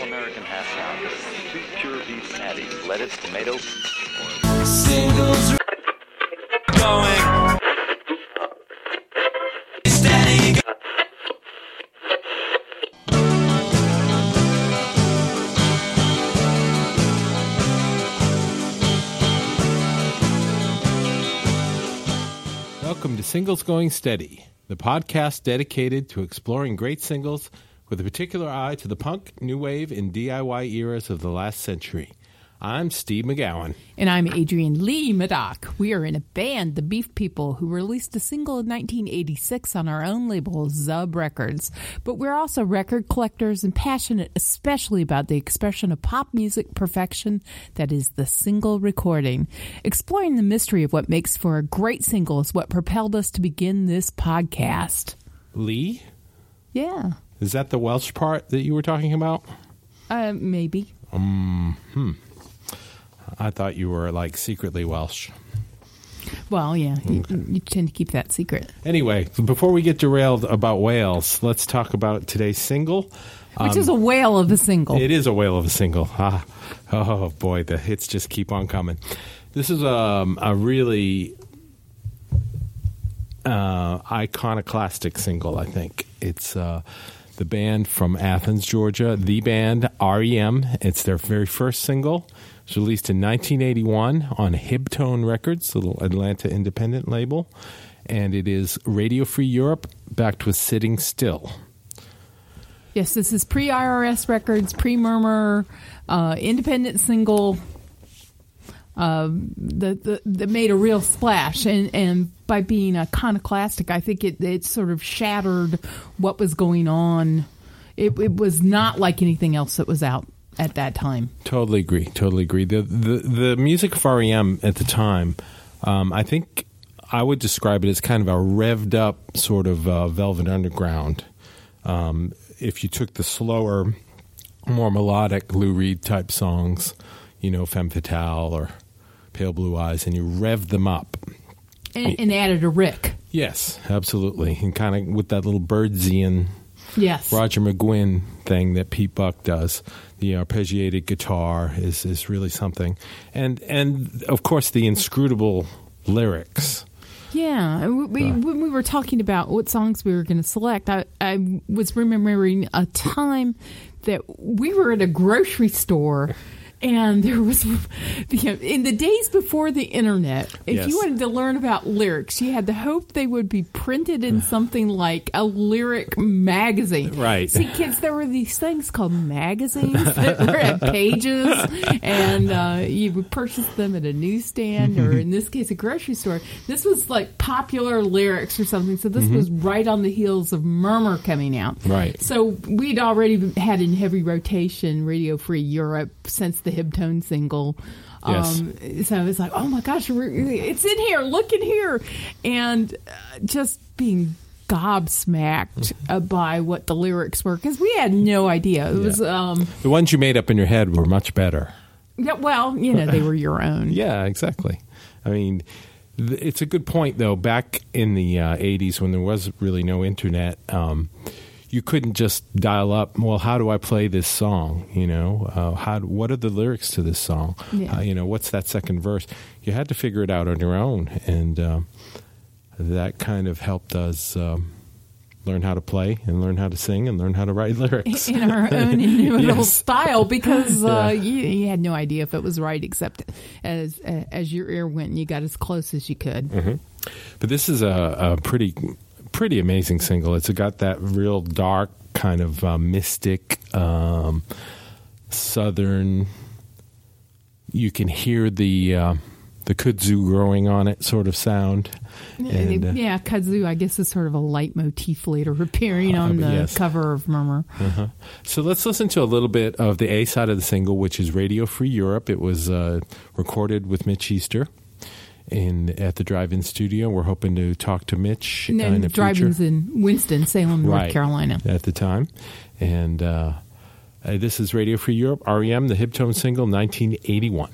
all-American half pound, two pure beef patties, lettuce, tomato. Singles going. Welcome to Singles Going Steady, the podcast dedicated to exploring great singles with a particular eye to the punk, new wave, and DIY eras of the last century. I'm Steve McGowan. And I'm Adrian Lee Madoc. We are in a band, The Beef People, who released a single in 1986 on our own label, Zub Records. But we're also record collectors and passionate especially about the expression of pop music perfection that is the single recording. Exploring the mystery of what makes for a great single is what propelled us to begin this podcast. Lee? Yeah, Is that the Welsh part that you were talking about? uh, maybe. I thought you were like secretly Welsh. Well, yeah, you, you tend to keep that secret. Anyway, before we get derailed about Wales, let's talk about today's single. Which is a whale of a single. It is a whale of a single. Ah, oh boy, the hits just keep on coming. This is um, a really uh, iconoclastic single. I think it's uh, the band from Athens, Georgia. The band REM. It's their very first single. It was released in 1981 on Hibtone Records, little Atlanta independent label, and it is Radio Free Europe, backed with Sitting Still. Yes, this is pre IRS records, pre Murmur, uh, independent single um, that, that that made a real splash, and and by being iconoclastic, I think it it sort of shattered what was going on. It, it was not like anything else that was out at that time. Totally agree. Totally agree. The the, the music of REM at the time, um, I think I would describe it as kind of a revved up sort of uh, Velvet Underground. Um, if you took the slower, more melodic Lou Reed type songs, you know, Femme Fatale or Pale Blue Eyes, and you revved them up. And, and added a Rick. Yes, absolutely, and kind of with that little Byrdsian Yes. Roger McGuinn thing that Pete Buck does. The arpeggiated guitar is is really something, and and of course the inscrutable lyrics. Yeah, we, we, uh. when we were talking about what songs we were going to select, I, I was remembering a time that we were at a grocery store. And there was, in the days before the internet, if Yes. you wanted to learn about lyrics, you had to hope they would be printed in something like a lyric magazine. Right. See, kids, there were these things called magazines that were at pages, and uh, you would purchase them at a newsstand or, in this case, a grocery store. This was like popular lyrics or something. So this was right on the heels of Murmur coming out. Right. So we'd already had in heavy rotation Radio Free Europe since the Hibtone single. Yes. Um, so it's like, oh my gosh, it's in here. Look in here, and uh, just being gobsmacked uh, by what the lyrics were because we had no idea. It was, um, The ones you made up in your head were much better. yeah, well, you know, they were your own. Yeah, exactly. I mean, th- it's a good point though. Back in the uh, '80s, when there was really no internet, um, you couldn't just dial up. Well, how do I play this song? You know, uh, how? What are the lyrics to this song? Yeah. Uh, you know, what's that second verse? You had to figure it out on your own, and um, that kind of helped us. Um, Learn how to play and learn how to sing and learn how to write lyrics. in our own inimitable Yes. style because uh, Yeah. you, you had no idea if it was right except as as your ear went and you got as close as you could. Mm-hmm. But this is a, a pretty pretty amazing single. It's got that real dark kind of uh, mystic um, southern. You can hear the uh, the kudzu growing on it sort of sound. And, uh, yeah, kudzu, I guess, is sort of a leitmotif later appearing Uh, on the yes. cover of Murmur. So let's listen to a little bit of the A side of the single, which is Radio Free Europe. It was uh, recorded with Mitch Easter in at the drive-in studio. We're hoping to talk to Mitch And uh, in then the drive-ins future. in Winston, Salem, North Right. Carolina. at the time. And uh, uh, this is Radio Free Europe, REM, the Hibtone single, 1981.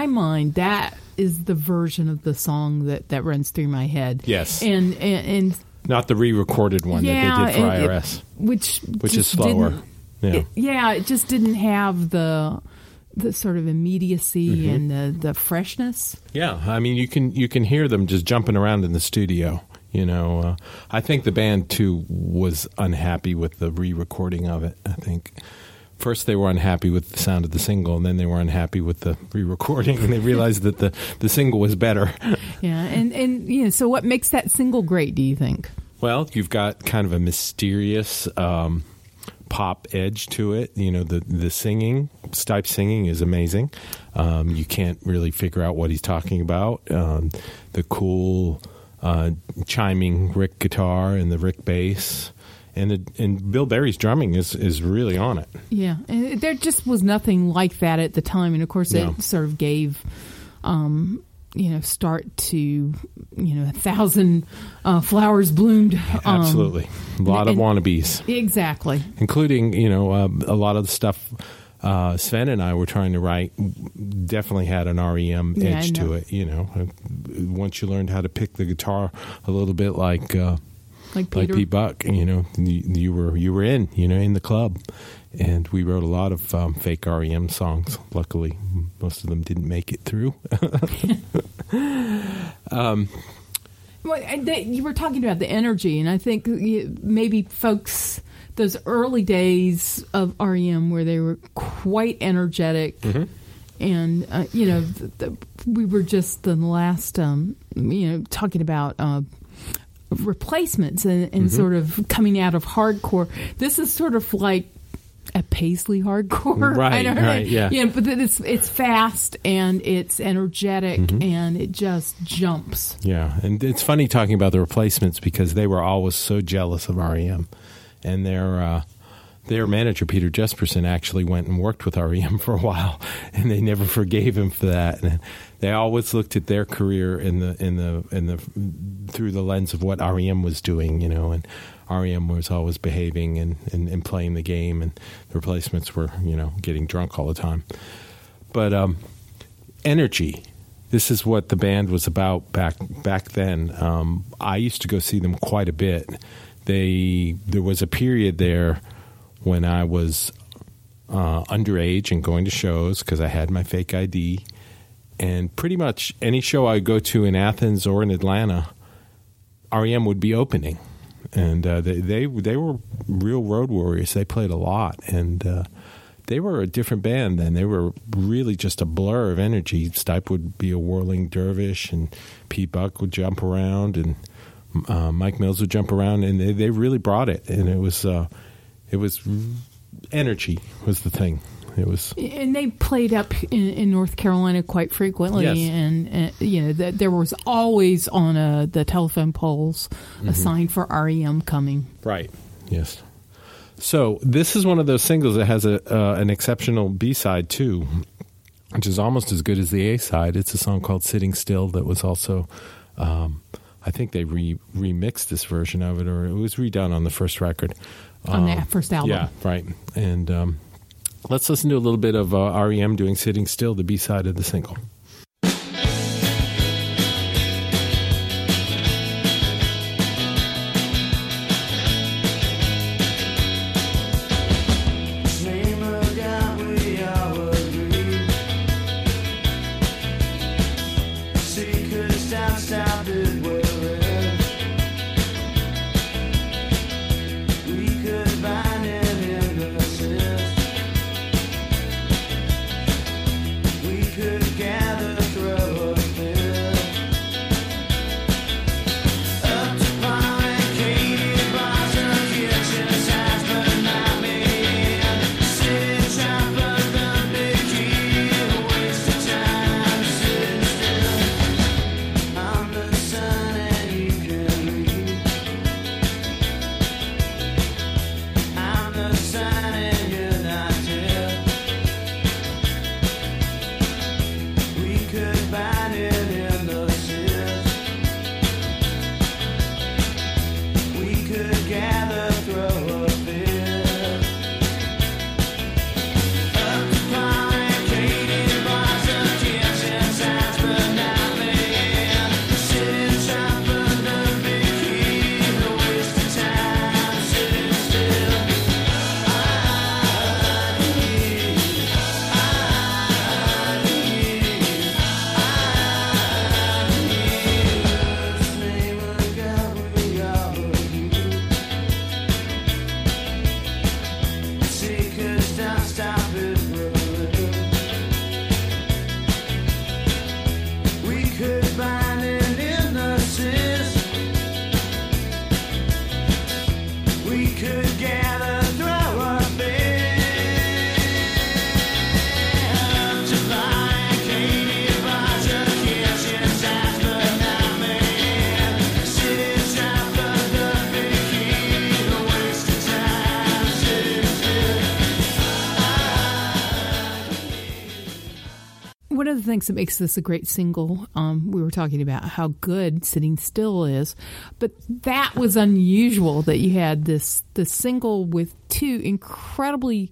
My mind, that is the version of the song that, that runs through my head. Yes. And and, and Not the re-recorded one yeah, that they did for and it- IRS, which which is slower. Yeah. it- yeah, it just didn't have the the sort of immediacy Mm-hmm. and the, the freshness. Yeah, I mean you can you can hear them just jumping around in the studio. You know, uh, I think the band too was unhappy with the re-recording of it. I think first they were unhappy with the sound of the single, and then they were unhappy with the re-recording, and they realized that the the single was better. Yeah, and and you know, so what makes that single great? Do you think? Well, you've got kind of a mysterious um, pop edge to it. You know, the the singing, Stipe singing is amazing. Um, you can't really figure out what he's talking about. Um, the cool uh, chiming Rick guitar and the Rick bass. And the, and Bill Berry's drumming is, is really on it. Yeah, and there just was nothing like that at the time, and of course, No. it sort of gave, um, you know, start to you know a thousand uh, flowers bloomed. um, Absolutely, a lot of wannabes. exactly. including you know uh, a lot of the stuff uh, Sven and I were trying to write definitely had an REM Yeah, edge to it. You know, Uh, once you learned how to pick the guitar a little bit like uh, Like like Pete Buck, you know, you, you were you were in you know in the club, and we wrote a lot of um, fake REM songs. Luckily, most of them didn't make it through. Well, and that- you were talking about the energy, and I think maybe folks those early days of REM where they were quite energetic, Mm-hmm. and uh, you know, the, the, we were just the last, um, you know, talking about. Uh, replacements and, Mm-hmm. sort of coming out of hardcore this is sort of like a paisley hardcore Right, I don't know. right, yeah. yeah but it's it's fast and it's energetic Mm-hmm. and it just jumps Yeah, and it's funny talking about the replacements because they were always so jealous of REM, and their uh, their manager Peter Jesperson actually went and worked with REM for a while, and they never forgave him for that. And they always looked at their career in the in the in the through the lens of what REM was doing, you know, and REM was always behaving and, and, and playing the game, and the replacements were you know getting drunk all the time. But um, energy. This is what the band was about back back then. Um, I used to go see them quite a bit. They there was a period there when I was uh, underage and going to shows because I had my fake ID, and pretty much any show I go to in Athens or in Atlanta, REM would be opening, and uh, they they they were real road warriors. They played a lot, and uh, they were a different band then. They were really just a blur of energy. Stipe would be a whirling dervish, and Pete Buck would jump around, and uh, Mike Mills would jump around, and they, they really brought it. And it was uh, it was energy was the thing. It was and they played up in, in North Carolina quite frequently, Yes. and, and you know that there was always on uh the telephone poles Mm-hmm. a sign for REM coming. Right. Yes. So this is one of those singles that has a uh, an exceptional B side too, which is almost as good as the A side. It's a song called "Sitting Still" that was also, um, I think they re remixed this version of it, or it was redone on the first record. On that Um, first album. Yeah, right. And um, let's listen to a little bit of uh, REM doing "Sitting Still," the B side of the single. Things that makes this a great single, um, we were talking about how good "Sitting Still" is, but that was unusual that you had this this single with two incredibly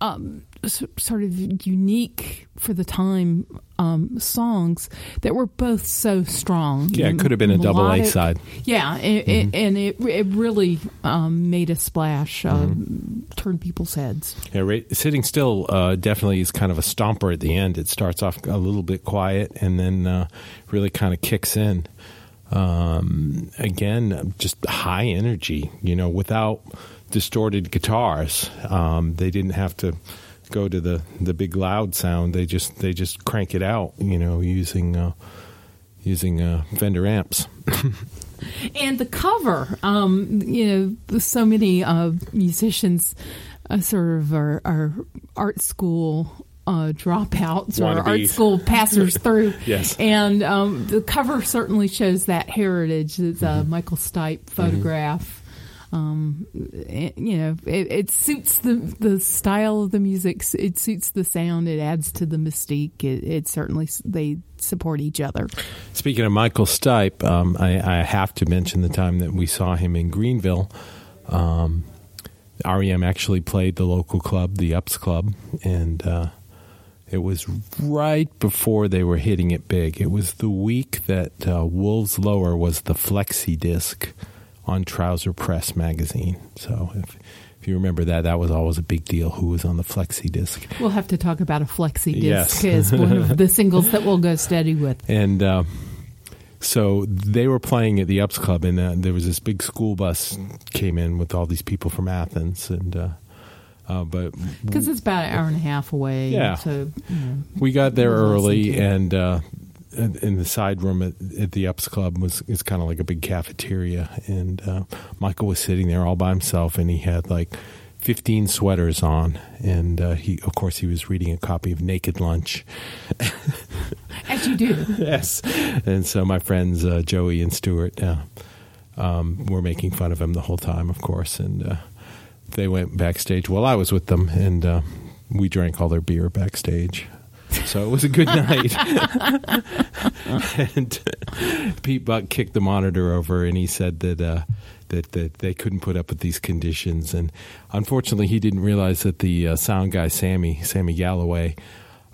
um, sort of unique for the time um, songs that were both so strong. Yeah, it could have been a double A side. Yeah, and, Mm-hmm. and it it really um, made a splash, um, turned people's heads. Yeah, ra- sitting still uh, definitely is kind of a stomper at the end. It starts off a little bit quiet and then uh, really kind of kicks in. Um, again, just high energy, you know, without distorted guitars. Um, they didn't have to go to the, the big loud sound. They just they just crank it out, you know, using uh, using uh, Fender amps. And the cover, um, you know, so many uh, musicians uh, sort of are, are art school uh, dropouts or art school passers through. Yes. And um, the cover certainly shows that heritage. It's a Michael Stipe photograph. Um, you know, it, it suits the the style of the music. It suits the sound. It adds to the mystique. It, it certainly they support each other. Speaking of Michael Stipe, um, I, I have to mention the time that we saw him in Greenville. Um, REM actually played the local club, the Ups Club, and uh, it was right before they were hitting it big. It was the week that uh, Wolves Lower was the flexi disc on Trouser Press magazine. So if, if you remember that, that was always a big deal. Who was on the flexi disc? We'll have to talk about a flexi disc Yes. as one of the singles that we'll go steady with. And uh, so they were playing at the Ups Club, and uh, there was this big school bus came in with all these people from Athens, and uh, uh, but Because it's about an hour and a half away. Yeah. So, you know, we got there early, and uh, in in the side room at, at the Ups Club was is kind of like a big cafeteria, and uh, Michael was sitting there all by himself, and he had like. 15 sweaters on and uh, he of course he was reading a copy of Naked Lunch as you do. Yes. And so my friends uh, Joey and Stuart uh, um, were making fun of him the whole time, of course. And uh, they went backstage. Well, I was with them, and uh, we drank all their beer backstage. So it was a good night. and Pete Buck kicked the monitor over, and he said that. Uh, that, that they couldn't put up with these conditions, and unfortunately, he didn't realize that the uh, sound guy Sammy Sammy Galloway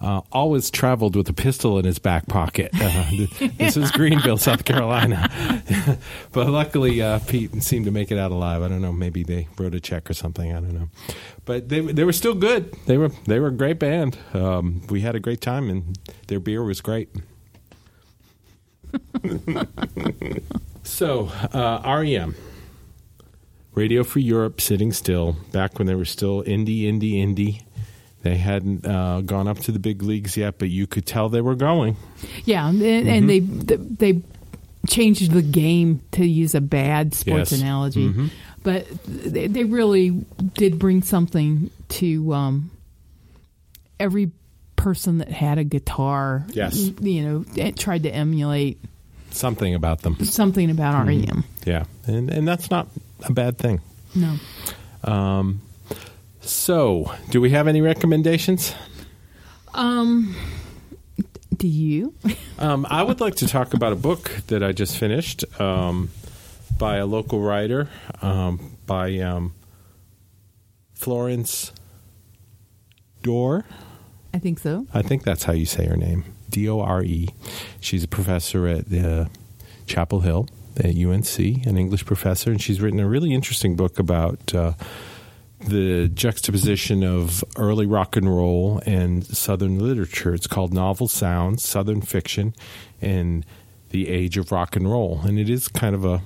uh, always traveled with a pistol in his back pocket. Uh, this is Greenville, South Carolina. but luckily, uh, Pete seemed to make it out alive. I don't know. Maybe they wrote a check or something. I don't know. But they they were still good. They were they were a great band. Um, we had a great time, and their beer was great. so uh, REM. Radio Free Europe, Sitting Still, back when they were still indie, indie, indie. They hadn't uh, gone up to the big leagues yet, but you could tell they were going. Yeah, and, and they they changed the game to use a bad sports Yes. analogy, but they, they really did bring something to um, every person that had a guitar. Yes. you know, tried to emulate Something about them. something about REM. Yeah. And, and that's not a bad thing. No. Um, So, do we have any recommendations? Do you? Um, I would like to talk about a book that I just finished um, by a local writer, um, by um, Florence Dore. I think so. I think that's how you say her name. D O R E. She's a professor at uh, Chapel Hill at UNC, an English professor, and she's written a really interesting book about uh, the juxtaposition of early rock and roll and Southern literature. It's called Novel Sounds, Southern Fiction, and the Age of Rock and Roll, and it is kind of a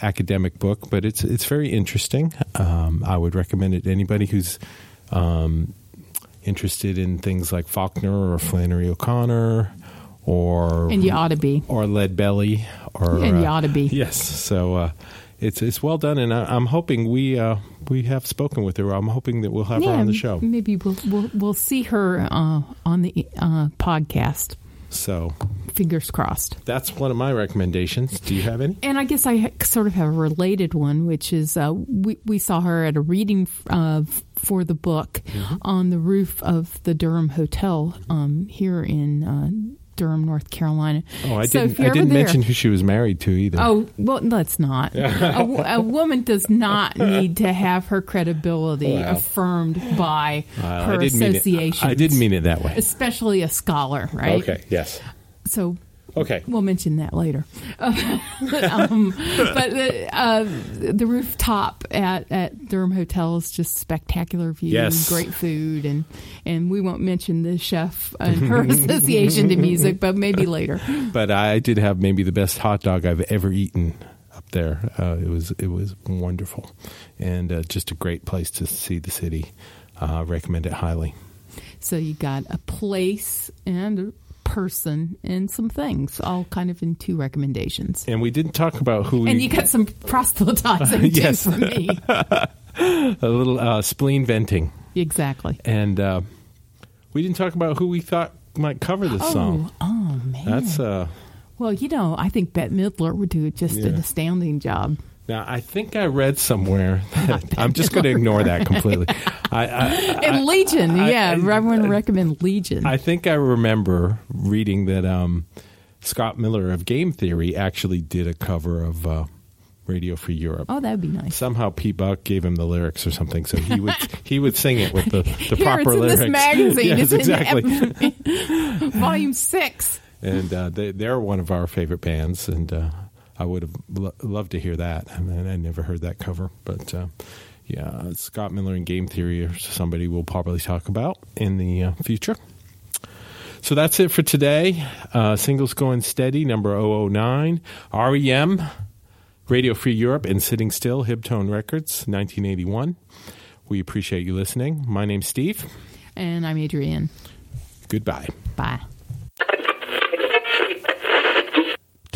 academic book, but it's it's very interesting. Um, I would recommend it to anybody who's um, interested in things like Faulkner or Flannery O'Connor or And you ought to be. or lead belly or And you uh, ought to be. Yes, so uh, it's it's well done, and I, I'm hoping we uh, we have spoken with her. I'm hoping that we'll have her on the show. Maybe we'll we'll, we'll see her uh, on the uh, podcast. So Fingers crossed. that's one of my recommendations. Do you have any? And I guess I ha- sort of have a related one, which is uh, we we saw her at a reading uh, for the book Mm-hmm. on the roof of the Durham Hotel um, here in uh, Durham, North Carolina. Oh, I So didn't. I didn't there- mention who she was married to either. Oh well, let's not. a, a woman does not need to have her credibility affirmed by Uh, her I didn't it. associations. I didn't mean it that way. especially a scholar, right? Okay. Yes. So Okay. We'll mention that later. um, but the, uh, the rooftop at, at Durham Hotel is just spectacular view, Yes. great food, and and we won't mention the chef and her association to music, but maybe later. But I did have maybe the best hot dog I've ever eaten up there. Uh, it was it was wonderful, and uh, just a great place to see the city. Uh, recommend it highly. So you got a place and a person and some things, all kind of in two recommendations. And we didn't talk about who we And you got some proselytizing too Yes. for me. a little uh, spleen venting, Exactly. and uh, we didn't talk about who we thought might cover this Oh, song. oh man. That's uh, Well, you know, I think Bette Midler would do just an astounding job. Now. I think I read somewhere. That, I'm just going to ignore that completely. I, I, And Legion, I- yeah, I- I, want to recommend Legion. I think I remember reading that um, Scott Miller of Game Theory actually did a cover of uh, Radio Free Europe. oh, that'd be nice. Somehow P. Buck gave him the lyrics or something, so he would he would sing it with the, the Here, proper it's in lyrics. this magazine. yes, it's exactly. volume six. and uh, they, they're one of our favorite bands, and uh, I would have lo- loved to hear that. I mean, I never heard that cover, but uh, yeah, Scott Miller and Game Theory are somebody we'll probably talk about in the uh, future. So that's it for today. Uh, singles going steady, number 009. REM, Radio Free Europe, and Sitting Still, Hibtone Records, 1981. We appreciate you listening. My name's Steve. And I'm Adrienne. Goodbye. Bye.